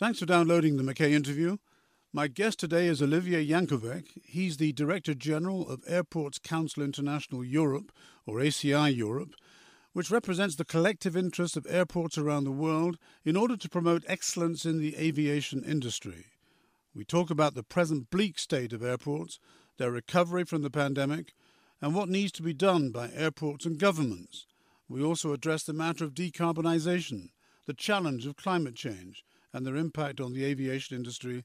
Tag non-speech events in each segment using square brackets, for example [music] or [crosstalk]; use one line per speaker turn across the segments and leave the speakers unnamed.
Thanks for downloading the McKay interview. My guest today is Olivier Jankovec. He's the Director General of Airports Council International Europe, or ACI Europe, which represents the collective interests of airports around the world in order to promote excellence in the aviation industry. We talk about the present bleak state of airports, their recovery from the pandemic, and what needs to be done by airports and governments. We also address the matter of decarbonisation, the challenge of climate change, and their impact on the aviation industry,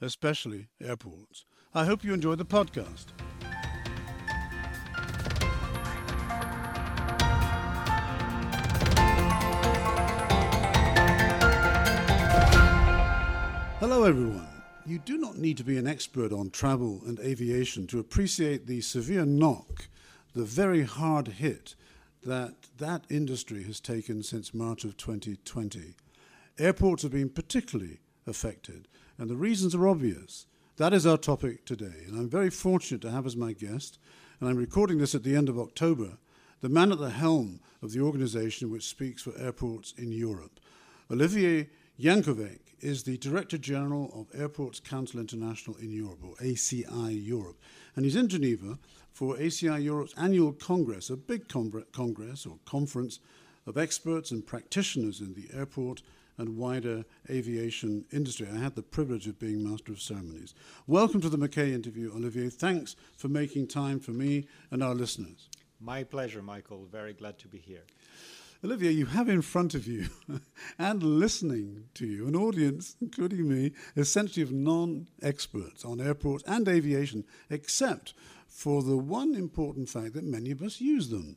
especially airports. I hope you enjoy the podcast. Hello, everyone. You do not need to be an expert on travel and aviation to appreciate the severe knock, the very hard hit that that industry has taken since March of 2020. Airports have been particularly affected, and the reasons are obvious. That is our topic today, and I'm very fortunate to have as my guest, and I'm recording this at the end of October, the man at the helm of the organization which speaks for airports in Europe. Olivier Jankovec is the Director General of Airports Council International in Europe, or ACI Europe, and he's in Geneva for ACI Europe's annual congress, a big congress or conference of experts and practitioners in the airport and wider aviation industry. I had the privilege of being Master of Ceremonies. Welcome to the McKay interview, Olivier. Thanks for making time for me and our listeners.
My pleasure, Michael. Very glad to be here.
Olivier, you have in front of you [laughs] and listening to you an audience, including me, essentially of non experts on airports and aviation, except for the one important fact that many of us use them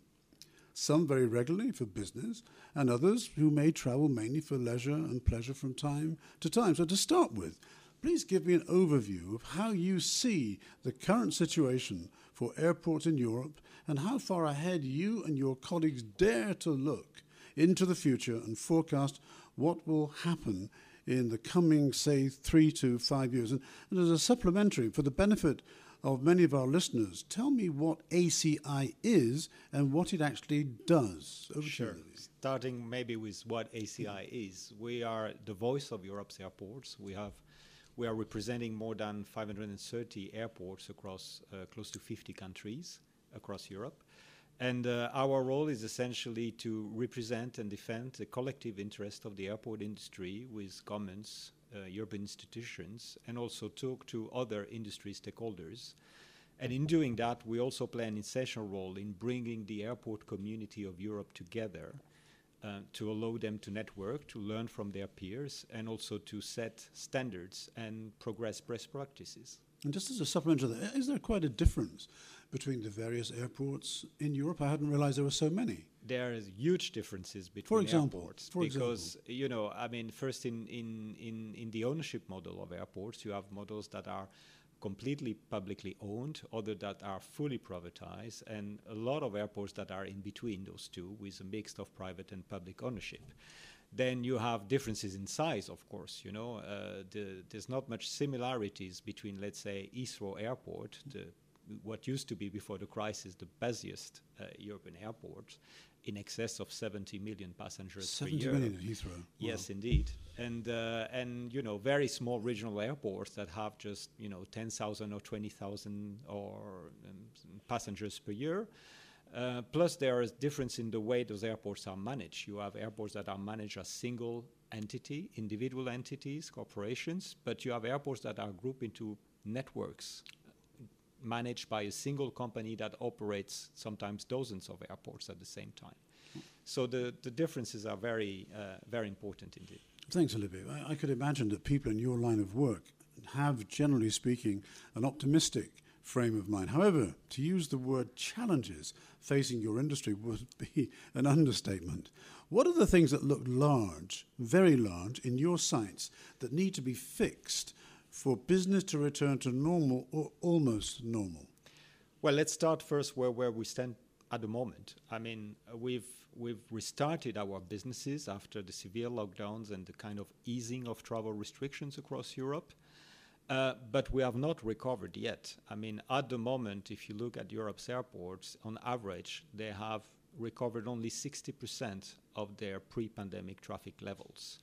some very regularly for business, and others who may travel mainly for leisure and pleasure from time to time. So, to start with, please give me an overview of how you see the current situation for airports in Europe and how far ahead you and your colleagues dare to look into the future and forecast what will happen in the coming, say, three to five years. And, and as a supplementary, for the benefit of many of our listeners, tell me what ACI is and what it actually does.
Over sure. Starting maybe with what ACI is, we are the voice of Europe's airports. We have we are representing more than 530 airports across uh, close to 50 countries across Europe. And uh, our role is essentially to represent and defend the collective interest of the airport industry with governments, European institutions and also talk to other industry stakeholders. And in doing that, we also play an essential role in bringing the airport community of Europe together uh, to allow them to network, to learn from their peers, and also to set standards and progress best practices.
And just as a supplement to that, is there quite a difference between the various airports in Europe? I hadn't realized there were so many
there is huge differences between
for example,
airports because
example.
you know I mean first in, in in in the ownership model of airports you have models that are completely publicly owned, other that are fully privatized, and a lot of airports that are in between those two with a mix of private and public ownership. Then you have differences in size, of course. You know, uh, the, there's not much similarities between, let's say, Heathrow Airport, the what used to be before the crisis the busiest uh, European airport, in excess of 70 million passengers
70
per year.
million at Heathrow.
Yes, wow. indeed. And uh, and you know very small regional airports that have just you know 10,000 or 20,000 or um, passengers per year. Uh, plus, there is difference in the way those airports are managed. You have airports that are managed as single entity, individual entities, corporations, but you have airports that are grouped into networks managed by a single company that operates sometimes dozens of airports at the same time. So the, the differences are very, uh, very important indeed.
Thanks, Olivier. I, I, could imagine that people in your line of work have, generally speaking, an optimistic frame of mind. However, to use the word challenges facing your industry would [laughs] be an understatement. What are the things that look large, very large, in your sights that need to be fixed for business to return to normal or almost normal?
Well, let's start first where, where we stand at the moment. I mean, uh, we've we've restarted our businesses after the severe lockdowns and the kind of easing of travel restrictions across Europe. Uh, but we have not recovered yet. I mean, at the moment, if you look at Europe's airports, on average, they have recovered only 60% of their pre pandemic traffic levels.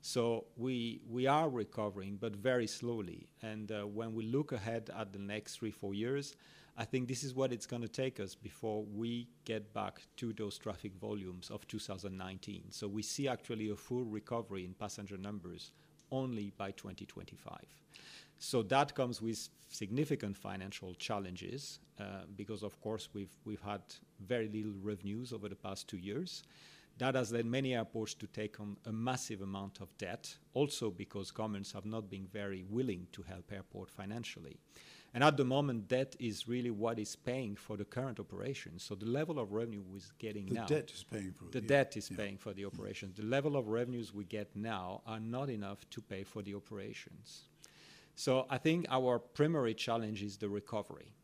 So we we are recovering, but very slowly. And uh, when we look ahead at the next three four years, I think this is what it's going to take us before we get back to those traffic volumes of 2019. So we see actually a full recovery in passenger numbers only by 2025. So that comes with significant financial challenges uh, because, of course, we've we've had very little revenues over the past two years. That has led many airports to take on a massive amount of debt, also because governments have not been very willing to help airport financially. And at the moment, debt is really what is paying for the current operation. So the level of revenue we're getting
the
now.
The debt is paying for
The
yeah,
debt is
yeah.
paying for the operations. The level of revenues we get now are not enough to pay for the operations. So I think our primary challenge is the recovery.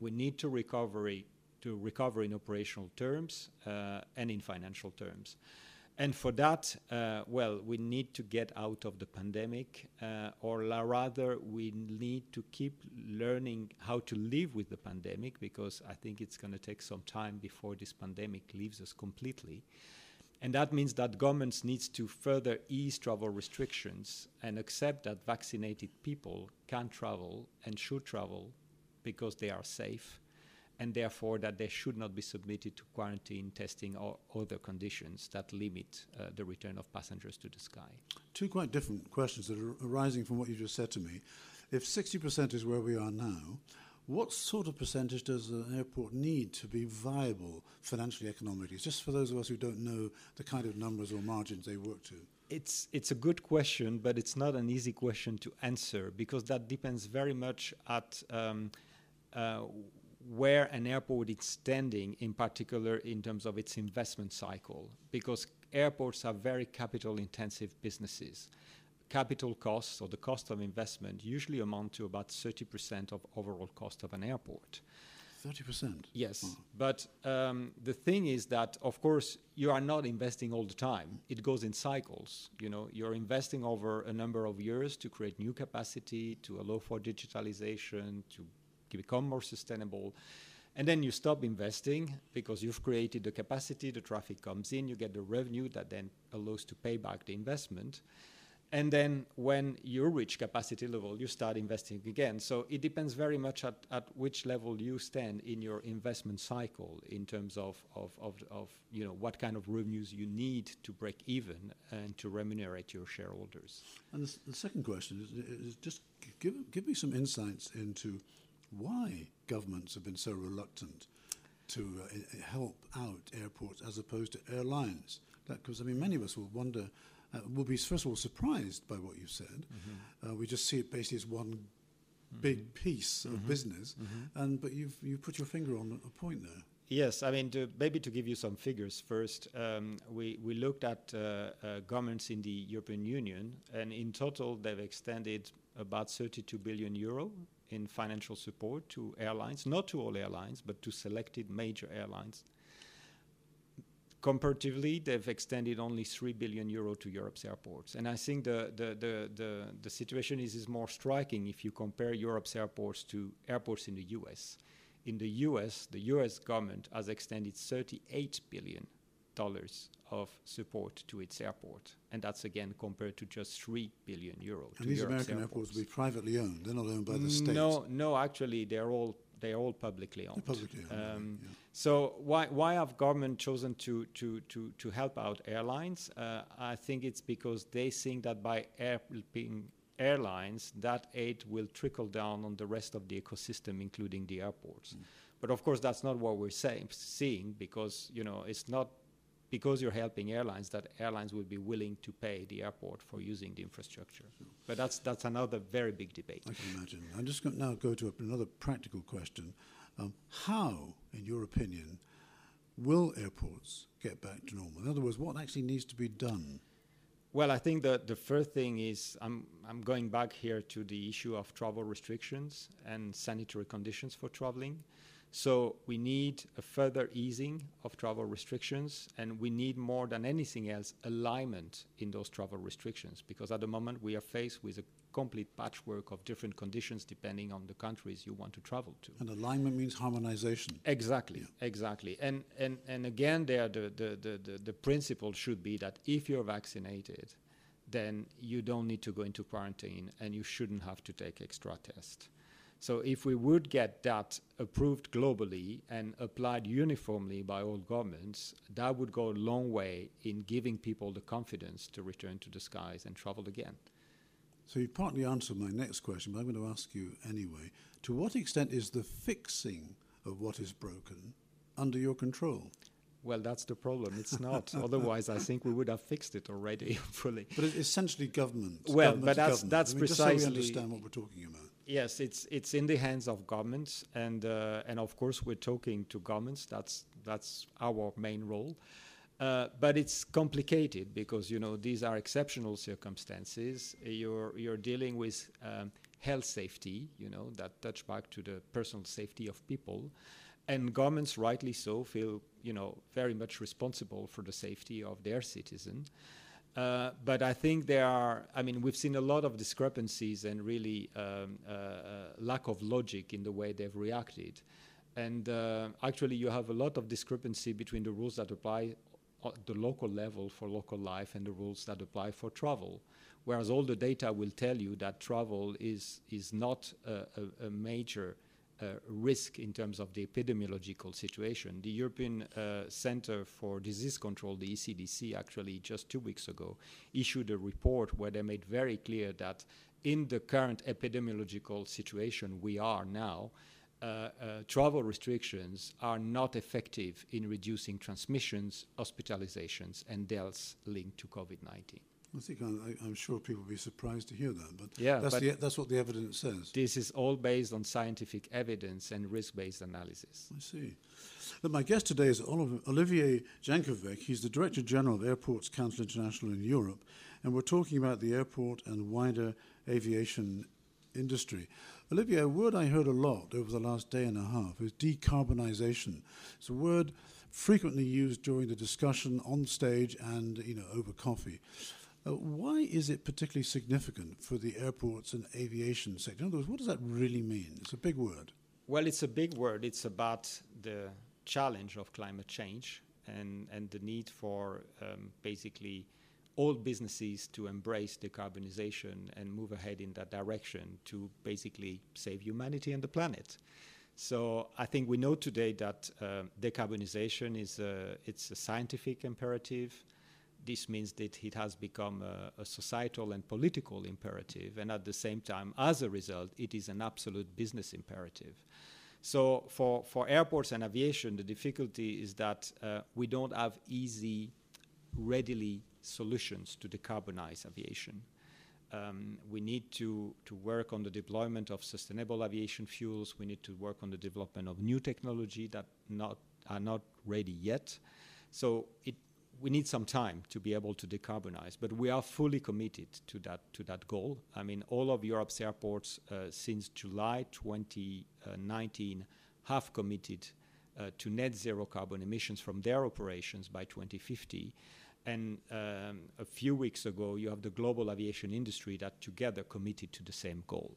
We need to recovery to recover in operational terms uh, and in financial terms. And for that, uh, well, we need to get out of the pandemic, uh, or rather, we need to keep learning how to live with the pandemic because I think it's going to take some time before this pandemic leaves us completely. And that means that governments needs to further ease travel restrictions and accept that vaccinated people can travel and should travel because they are safe and therefore that they should not be submitted to quarantine testing or other conditions that limit uh, the return of passengers to the sky.
Two quite different questions that are arising from what you just said to me. If 60% is where we are now, what sort of percentage does an airport need to be viable financially, economically? Just for those of us who don't know the kind of numbers or margins they work to.
It's it's a good question, but it's not an easy question to answer because that depends very much at um, uh, where an airport is standing, in particular in terms of its investment cycle, because airports are very capital-intensive businesses. Capital costs or the cost of investment usually amount to about 30% of overall cost of an airport.
30%?
Yes,
Oh.
but um, the thing is that, of course, you are not investing all the time. It goes in cycles. You know, you're investing over a number of years to create new capacity, to allow for digitalization, to become more sustainable. And then you stop investing because you've created the capacity, the traffic comes in, you get the revenue that then allows to pay back the investment. And then when you reach capacity level, you start investing again. So it depends very much at, at which level you stand in your investment cycle in terms of, of, of, of you know what kind of revenues you need to break even and to remunerate your shareholders.
And the, the second question is, is just give, give me some insights into why governments have been so reluctant to uh, help out airports as opposed to airlines. Because, I mean, many of us will wonder, uh, will be, first of all, surprised by what you said. Uh, we just see it basically as one big piece of business. And, but you've, you've put your finger on a point there.
Yes, I mean, to, maybe to give you some figures first, um, we, we looked at uh, uh, governments in the European Union, and in total, they've extended about 32 billion euro in financial support to airlines, not to all airlines, but to selected major airlines. Comparatively, they've extended only 3 billion euro to Europe's airports. And I think the, the, the, the, the situation is, is more striking if you compare Europe's airports to airports in the US. In the US, the US government has extended 38 billion of support to its airport, and that's again compared to just 3 billion euro to
And these
Europe's
American airports will be privately owned. They're not owned by the state.
no, no, actually, they're all they're all publicly owned.
They're publicly owned.
Um,
yeah.
So why why have government chosen to to to to help out airlines? Uh, I think it's because they think that by helping airlines, that aid will trickle down on the rest of the ecosystem, including the airports.
Mm.
But of course, that's not what we're saying, seeing because you know it's not because you're helping airlines that airlines will be willing to pay the airport for using the infrastructure. But that's that's another very big debate.
I can imagine. I'm just going to now go to another practical question. Um, how, in your opinion, will airports get back to normal? In other words, what actually needs to be done?
Well, I think that the first thing is I'm, I'm going back here to the issue of travel restrictions and sanitary conditions for traveling. So we need a further easing of travel restrictions, and we need more than anything else alignment in those travel restrictions because at the moment we are faced with a complete patchwork of different conditions depending on the countries you want to travel to.
And alignment means harmonization.
Exactly, exactly. And, and, and again, there the, the, the, the, the principle should be that if you're vaccinated, then you don't need to go into quarantine and you shouldn't have to take extra tests. So if we would get that approved globally and applied uniformly by all governments, that would go a long way in giving people the confidence to return to the skies and travel again.
So you've partly answered my next question, but I'm going to ask you anyway. To what extent is the fixing of what is broken under your control?
Well, that's the problem. It's not. [laughs] Otherwise, I think we would have fixed it already, [laughs] fully.
But it's essentially government.
Well,
government
but that's
government.
that's
I mean,
precisely.
Just so we understand what we're talking about.
Yes, it's it's in the hands of governments, and uh, and of course we're talking to governments. That's that's our main role. Uh, but it's complicated because you know these are exceptional circumstances. You're you're dealing with um, health safety, you know that touch back to the personal safety of people, and governments, rightly so, feel you know very much responsible for the safety of their citizen. Uh, but I think there are, I mean, we've seen a lot of discrepancies and really um, uh, uh, lack of logic in the way they've reacted. And uh, actually, you have a lot of discrepancy between the rules that apply at the local level for local life and the rules that apply for travel. Whereas all the data will tell you that travel is, is not a, a, a major uh, risk in terms of the epidemiological situation. The European uh, Center for Disease Control, the ECDC, actually just two weeks ago issued a report where they made very clear that in the current epidemiological situation we are now, uh, uh, travel restrictions are not effective in reducing transmissions, hospitalizations, and deaths linked to COVID 19.
I think I, I'm sure people will be surprised to hear that, but,
Yeah,
that's,
but-
the, that's what the evidence says.
This is all based on scientific evidence and risk based analysis.
I see. Look, my guest today is Olivier Jankovec. He's the Director General of Airports Council International in Europe, and we're talking about the airport and wider aviation industry. Olivier, a word I heard a lot over the last day and a half is decarbonisation. It's a word frequently used during the discussion on stage and you know over coffee. Uh, why is it particularly significant for the airports and aviation sector? In other words, what does that really mean? It's a big word.
Well, it's a big word. It's about the challenge of climate change and, and the need for um, basically all businesses to embrace decarbonization and move ahead in that direction to basically save humanity and the planet. So I think we know today that uh, decarbonization is a, it's a scientific imperative. This means that it has become a, a societal and political imperative, and at the same time, as a result, it is an absolute business imperative. So for, for airports and aviation, the difficulty is that uh, we don't have easy, readily solutions to decarbonize aviation. Um, we need to, to work on the deployment of sustainable aviation fuels. We need to work on the development of new technology that not, are not ready yet. So it, we need some time to be able to decarbonize, but we are fully committed to that, to that goal. I mean, all of Europe's airports uh, since July 2019 have committed uh, to net zero carbon emissions from their operations by 2050. And um, a few weeks ago, you have the global aviation industry that together committed to the same goal.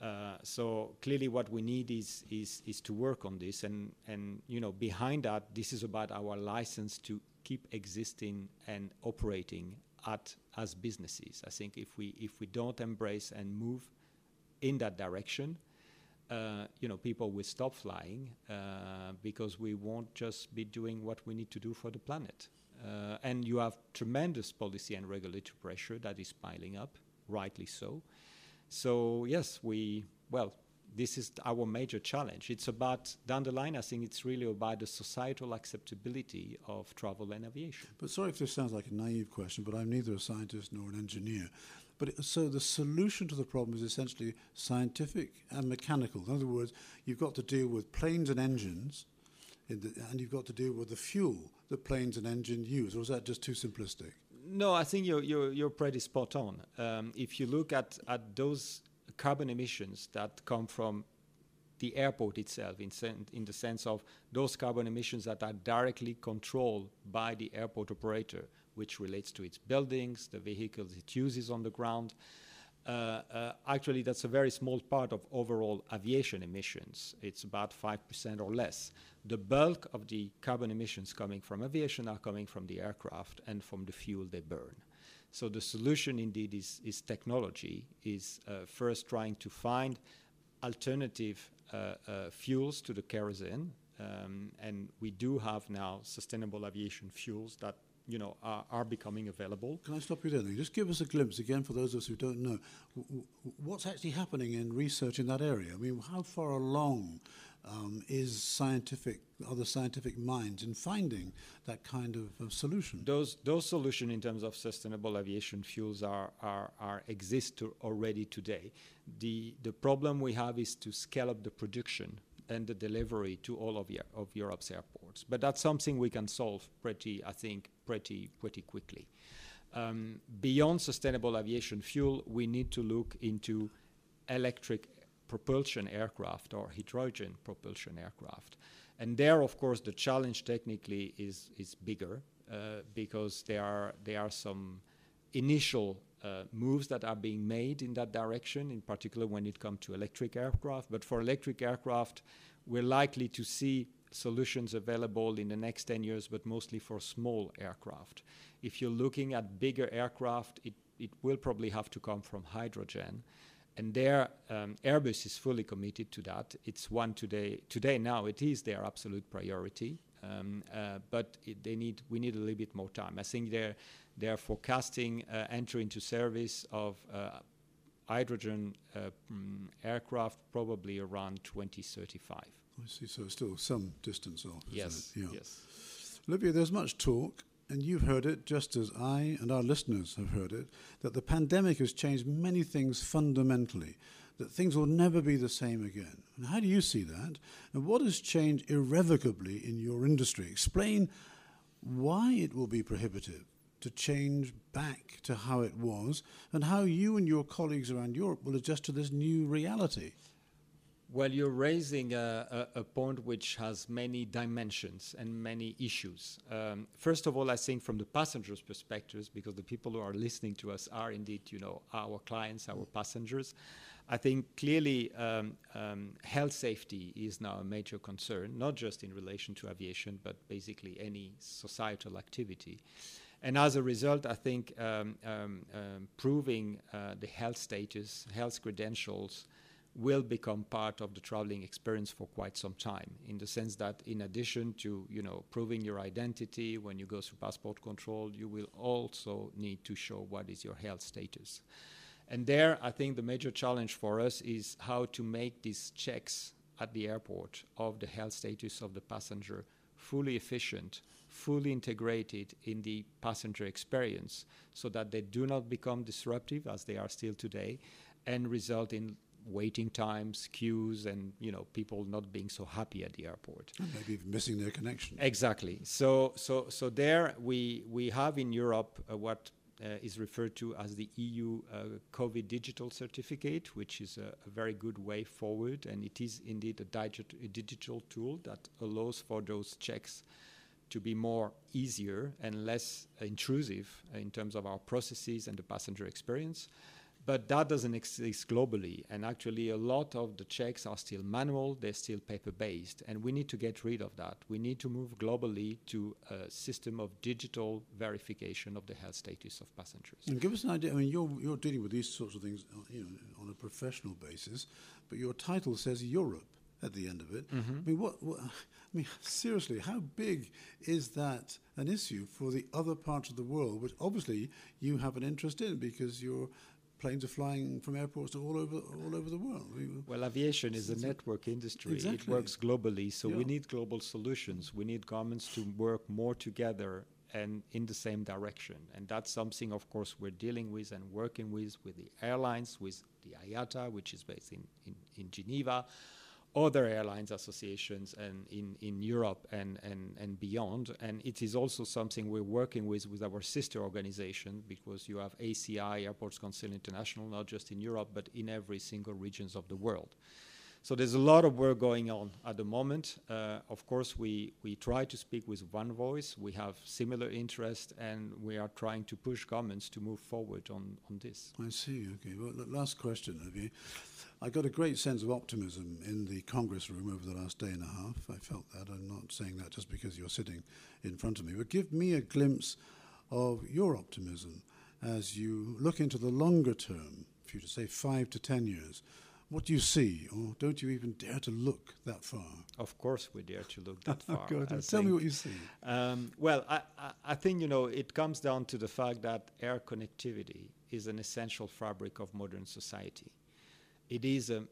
Uh, so clearly, what we need is, is is to work on this, and and you know behind that, this is about our license to keep existing and operating at as businesses. I think if we if we don't embrace and move in that direction, uh, you know, people will stop flying uh, because we won't just be doing what we need to do for the planet. Uh, and you have tremendous policy and regulatory pressure that is piling up, rightly so. So yes, we well, this is our major challenge. It's about down the line. I think it's really about the societal acceptability of travel and aviation.
But sorry if this sounds like a naive question, but I'm neither a scientist nor an engineer. But it, so the solution to the problem is essentially scientific and mechanical. In other words, you've got to deal with planes and engines, the, and you've got to deal with the fuel that planes and engines use. Or is that just too simplistic?
No, I think you're, you're, you're pretty spot on. Um, if you look at, at those carbon emissions that come from the airport itself, in, sen- in the sense of those carbon emissions that are directly controlled by the airport operator, which relates to its buildings, the vehicles it uses on the ground. Uh, uh, actually, that's a very small part of overall aviation emissions. It's about 5% or less. The bulk of the carbon emissions coming from aviation are coming from the aircraft and from the fuel they burn. So the solution indeed is, is technology, is uh, first trying to find alternative uh, uh, fuels to the kerosene. Um, and we do have now sustainable aviation fuels that you know are, are, becoming available.
Can I stop you there? Just give us a glimpse again for those of us who don't know. What's actually happening in research in that area? I mean, how far along um, is scientific, other scientific minds in finding that kind of, of solution?
Those those solutions in terms of sustainable aviation fuels are are, are exist to already today. The the problem we have is to scale up the production and the delivery to all of, of Europe's airports. But that's something we can solve pretty, I think, pretty pretty quickly. Um, beyond sustainable aviation fuel, we need to look into electric propulsion aircraft or hydrogen propulsion aircraft. And there, of course, the challenge technically is, is bigger uh, because there are, there are some initial uh, moves that are being made in that direction, in particular when it comes to electric aircraft. But for electric aircraft, we're likely to see solutions available in the next 10 years, but mostly for small aircraft. If you're looking at bigger aircraft, it, it will probably have to come from hydrogen and there um, Airbus is fully committed to that. It's one today. Today now it is their absolute priority, um, uh, but it, they need we need a little bit more time. I think they're they're forecasting uh, entry into service of uh, hydrogen uh, mm, aircraft probably around 2035. I
see. So still some distance off.
Yes.
Yeah.
Yes.
Olivier, there's much talk and you've heard it just as I and our listeners have heard it, that the pandemic has changed many things fundamentally, that things will never be the same again. And how do you see that? And what has changed irrevocably in your industry? Explain why it will be prohibitive to change back to how it was and how you and your colleagues around Europe will adjust to this new reality.
Well, you're raising a, a, a, point which has many dimensions and many issues. Um, first of all, I think from the passengers' perspectives, because the people who are listening to us are indeed, you know, our clients, our passengers. I think clearly um, um, health safety is now a major concern, not just in relation to aviation, but basically any societal activity. And as a result, I think um, um, um, proving uh, the health status, health credentials, will become part of the traveling experience for quite some time in the sense that in addition to you know proving your identity when you go through passport control you will also need to show what is your health status. And there i think the major challenge for us is how to make these checks at the airport of the health status of the passenger fully efficient fully integrated in the passenger experience so that they do not become disruptive as they are still today and result in waiting times, queues, and you know people not being so happy at the airport.
And maybe even missing their connection.
Exactly. So so so there we we have in Europe uh, what. Uh, is referred to as the EU uh, COVID digital certificate, which is a, a, very good way forward, and it is indeed a, digit, a digital tool that allows for those checks to be more easier and less intrusive in terms of our processes and the passenger experience. But that doesn't exist globally. And actually, a lot of the checks are still manual, they're still paper based. And we need to get rid of that. We need to move globally to a system of digital verification of the health status of passengers.
And give us an idea. I mean, you're, you're dealing with these sorts of things uh, you know, on a professional basis, but your title says Europe at the end of it. Mm-hmm. I mean, what, what, I mean, seriously, how big is that an issue for the other parts of the world, which obviously you have an interest in because you're planes are flying from airports to all over all over the world.
Well, aviation is a network industry.
Exactly.
It works globally, so yeah. we need global solutions. We need governments to work more together and in the same direction. And that's something, of course, we're dealing with and working with with the airlines, with the IATA, which is based in, in, in Geneva, other airlines associations and in, in Europe and, and, and beyond. And it is also something we're working with with our sister organization because you have ACI, Airports Council International, not just in Europe, but in every single regions of the world. So there's a lot of work going on at the moment. Uh, of course, we, we try to speak with one voice. We have similar interest, and we are trying to push governments to move forward on, on this.
I see. Okay. Well, last question, have you? I got a great sense of optimism in the Congress room over the last day and a half. I felt that. I'm not saying that just because you're sitting in front of me, but give me a glimpse of your optimism as you look into the longer term, if you to say five to ten years, what do you see, or don't you even dare to look that far?
Of course, we dare to look that [laughs] far.
Go ahead, tell me what you see.
Um, well, I, I, think you know it comes down to the fact that air connectivity is an essential fabric of modern society. It is a,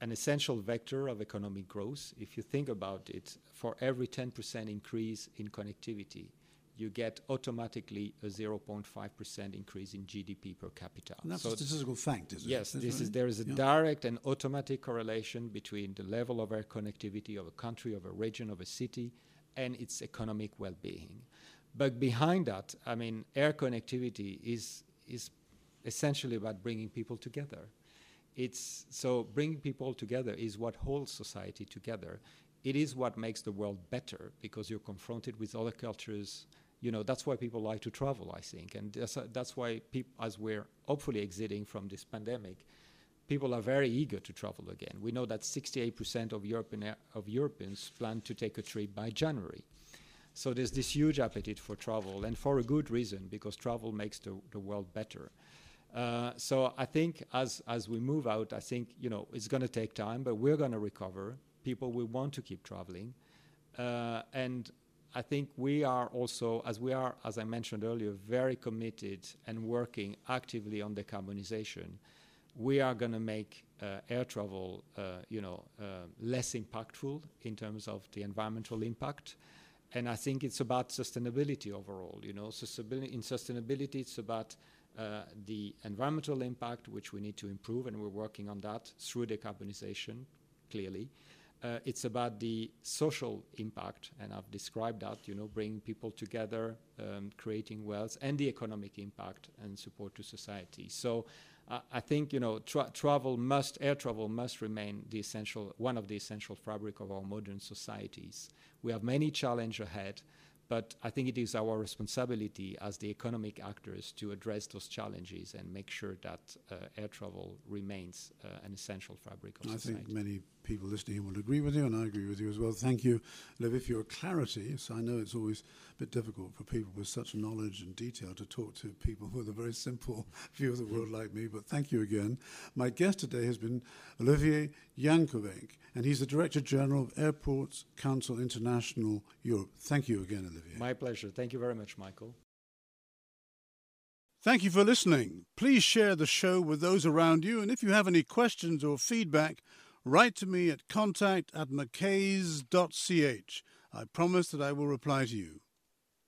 an essential vector of economic growth. If you think about it, for every 10% increase in connectivity, you get automatically a 0.5% increase in GDP per capita.
And that's so a statistical fact, is
it? Yes,
this
is, there is a yeah. direct and automatic correlation between the level of air connectivity of a country, of a region, of a city, and its economic well-being. But behind that, I mean, air connectivity is is essentially about bringing people together. It's so bringing people together is what holds society together. It is what makes the world better because you're confronted with other cultures, you know that's why people like to travel i think. And that's, uh, that's why peop- as we're hopefully exiting from this pandemic people are very eager to travel again. We know that 68% of european of europeans plan to take a trip by january. So there's this huge appetite for travel and for a good reason because travel makes the, the world better. Uh, so I think as as we move out, I think you know it's going to take time, but we're going to recover. People will want to keep traveling, uh, and I think we are also, as we are, as I mentioned earlier, very committed and working actively on decarbonization. We are going to make uh, air travel, uh, you know, uh, less impactful in terms of the environmental impact. And I think it's about sustainability overall. You know, in sustainability, it's about uh, the environmental impact, which we need to improve, and we're working on that through decarbonization, clearly. Uh, it's about the social impact, and I've described that, you know, bringing people together, um, creating wealth, and the economic impact and support to society. So uh, I think, you know, tra- travel must, air travel must remain the essential, one of the essential fabric of our modern societies. We have many challenges ahead, but I think it is our responsibility as the economic actors to address those challenges and make sure that uh, air travel remains uh, an essential fabric of
I
society.
I think many people listening will agree with you, and I agree with you as well. Thank you, Olivier, for your clarity. So I know it's always a bit difficult for people with such knowledge and detail to talk to people with a very simple [laughs] view of the world like me, but thank you again. My guest today has been Olivier Jankovec, and he's the Director General of Airports Council International Europe. Thank you again, Olivier.
My pleasure. Thank you very much, Michael.
Thank you for listening. Please share the show with those around you, and if you have any questions or feedback, write to me at contact at mackays.ch. I promise that I will reply to you.